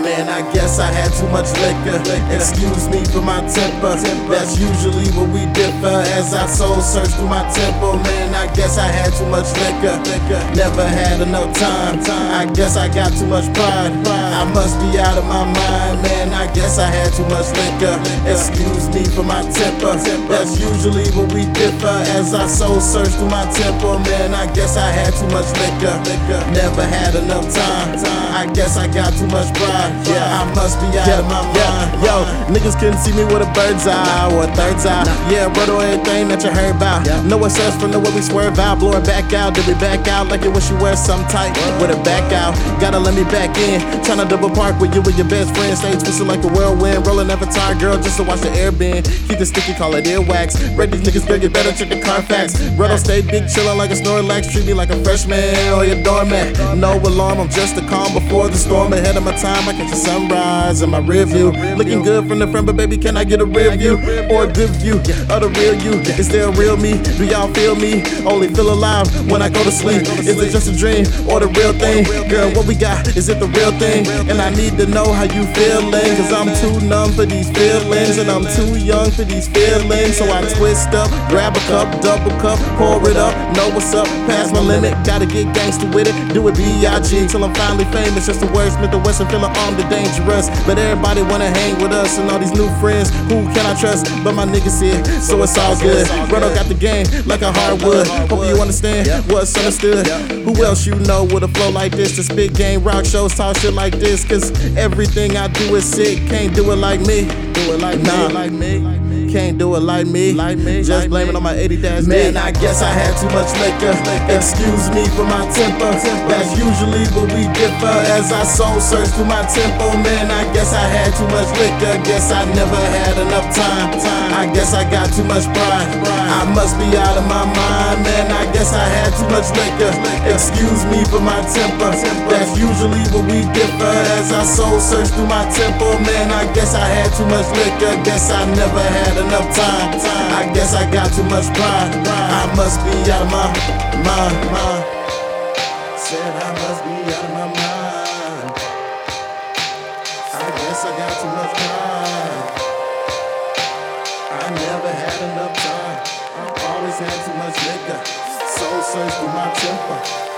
Man, I guess I had too much liquor. Excuse me for my temper. That's usually what we differ. As I soul search through my temple, man, I guess I had too much liquor. Never had enough time. I guess I got too much pride. I must be out of my mind, man. I guess I had too much liquor. Excuse me for my temper. That's usually what we differ. As I soul search through my temple, man, I guess I had too much liquor. Never had enough time. I guess I got too much pride. Yeah, I must be out of my mind. Yo, niggas couldn't see me with a bird's eye or a third's eye. Yeah, bro, brother, everything that you heard about. No assess from the way we swerve out, blow it back out. Did we back out like it when she wears something tight with a back out? Gotta let me back in. Tryna double park with you and your best friend. Stay twisted like a whirlwind. Rolling avatar girl just to watch the air bend. Keep the sticky, call it earwax. Read these niggas big, you better check the Carfax. Brother, stay big, chillin' like a Snorlax. Treat me like a freshman or your doormat. No alarm, I'm just a calm before the storm. Ahead of my time, I catch a sunrise in my rear view. Looking good from the front, but baby, can I get a rear view or a good view of the real you? Is there a real me? Do y'all feel me? Only feel alive when I go to sleep. Is it just a dream or the real thing? Girl, what we got? Is it the real thing? And I need to know how you feeling. Cause I'm too numb for these feelings. And I'm too young for these feelings. So I twist up, grab a cup, double cup, pour it up. Know what's up, past my limit. Gotta get gangster with it. Do it B.I.G. till I'm finally famous. Just the words, Smith the Wesson, feeling armed and dangerous. But everybody wanna hang with us and all these new friends. Who can I trust? But my niggas here, so it's all good. Brother got the game like a hardwood. Hope you understand what's understood. Who else you know with a flow like this? To spit game, rock shows, talk shit like this. Cause everything I do is sick. Can't do it like me. Do it like nah. like me. Can't do it like me. Like me. Just blame it on my 80 dash. Man, I guess I had too much liquor. Excuse me for my temper. That's usually what we differ. As I soul search through my tempo, man, I guess I had too much liquor. Guess I never had enough time. I guess I got too much pride. I must be out of my mind, man. I guess I had too much liquor. Excuse me for my temper. That's usually what we differ. As I soul search through my tempo, man, I guess I had too much liquor. Guess I never had enough time. I guess I got too much pride. I must be out of my mind. mind. Said I must be out of my mind. I got too much pride. I never had enough time. I always had too much liquor. Soul search through my temper.